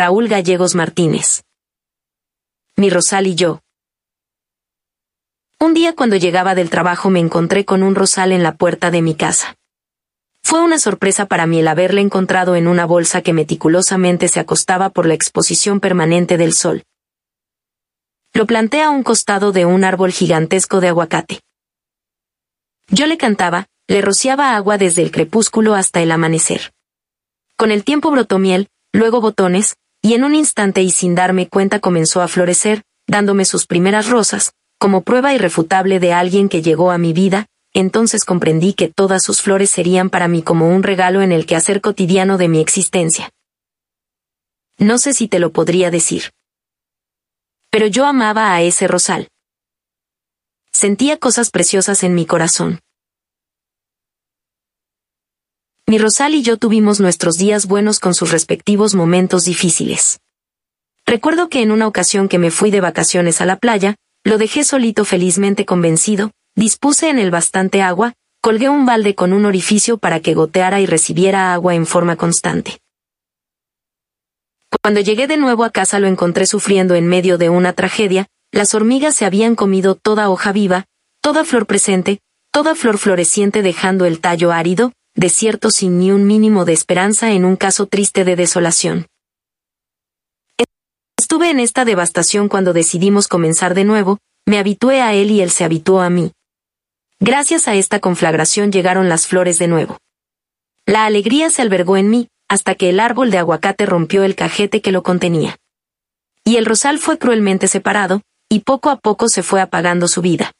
Raúl Gallegos Martínez. Mi rosal y yo. Un día cuando llegaba del trabajo me encontré con un rosal en la puerta de mi casa. Fue una sorpresa para mí el haberle encontrado en una bolsa que meticulosamente se acostaba por la exposición permanente del sol. Lo planté a un costado de un árbol gigantesco de aguacate. Yo le cantaba, le rociaba agua desde el crepúsculo hasta el amanecer. Con el tiempo brotó miel, luego botones, y en un instante y sin darme cuenta comenzó a florecer, dándome sus primeras rosas, como prueba irrefutable de alguien que llegó a mi vida, entonces comprendí que todas sus flores serían para mí como un regalo en el quehacer cotidiano de mi existencia. No sé si te lo podría decir. Pero yo amaba a ese rosal. Sentía cosas preciosas en mi corazón. Mi Rosal y yo tuvimos nuestros días buenos con sus respectivos momentos difíciles. Recuerdo que en una ocasión que me fui de vacaciones a la playa, lo dejé solito felizmente convencido, dispuse en el bastante agua, colgué un balde con un orificio para que goteara y recibiera agua en forma constante. Cuando llegué de nuevo a casa lo encontré sufriendo en medio de una tragedia, las hormigas se habían comido toda hoja viva, toda flor presente, toda flor floreciente dejando el tallo árido, desierto sin ni un mínimo de esperanza en un caso triste de desolación. Estuve en esta devastación cuando decidimos comenzar de nuevo, me habitué a él y él se habituó a mí. Gracias a esta conflagración llegaron las flores de nuevo. La alegría se albergó en mí, hasta que el árbol de aguacate rompió el cajete que lo contenía. Y el rosal fue cruelmente separado, y poco a poco se fue apagando su vida.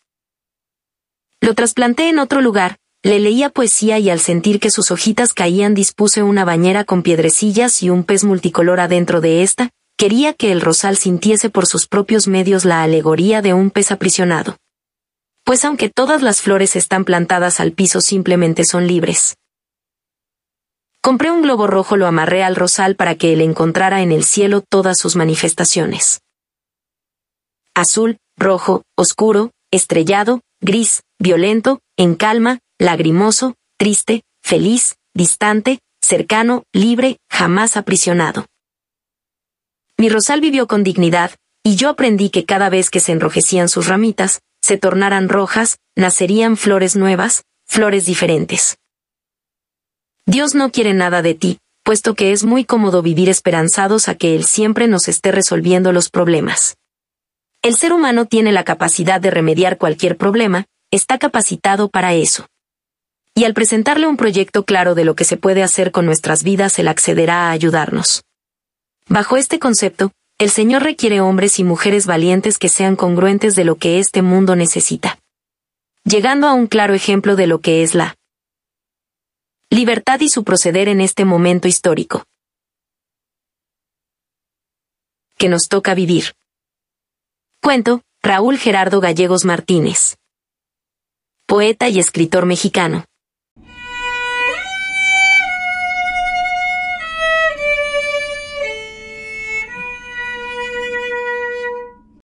Lo trasplanté en otro lugar, le leía poesía y al sentir que sus hojitas caían dispuse una bañera con piedrecillas y un pez multicolor adentro de esta, quería que el rosal sintiese por sus propios medios la alegoría de un pez aprisionado. Pues aunque todas las flores están plantadas al piso simplemente son libres. Compré un globo rojo, lo amarré al rosal para que él encontrara en el cielo todas sus manifestaciones. Azul, rojo, oscuro, estrellado, gris, violento, en calma, lagrimoso, triste, feliz, distante, cercano, libre, jamás aprisionado. Mi rosal vivió con dignidad, y yo aprendí que cada vez que se enrojecían sus ramitas, se tornaran rojas, nacerían flores nuevas, flores diferentes. Dios no quiere nada de ti, puesto que es muy cómodo vivir esperanzados a que Él siempre nos esté resolviendo los problemas. El ser humano tiene la capacidad de remediar cualquier problema, está capacitado para eso. Y al presentarle un proyecto claro de lo que se puede hacer con nuestras vidas, Él accederá a ayudarnos. Bajo este concepto, el Señor requiere hombres y mujeres valientes que sean congruentes de lo que este mundo necesita. Llegando a un claro ejemplo de lo que es la libertad y su proceder en este momento histórico. Que nos toca vivir. Cuento, Raúl Gerardo Gallegos Martínez. Poeta y escritor mexicano.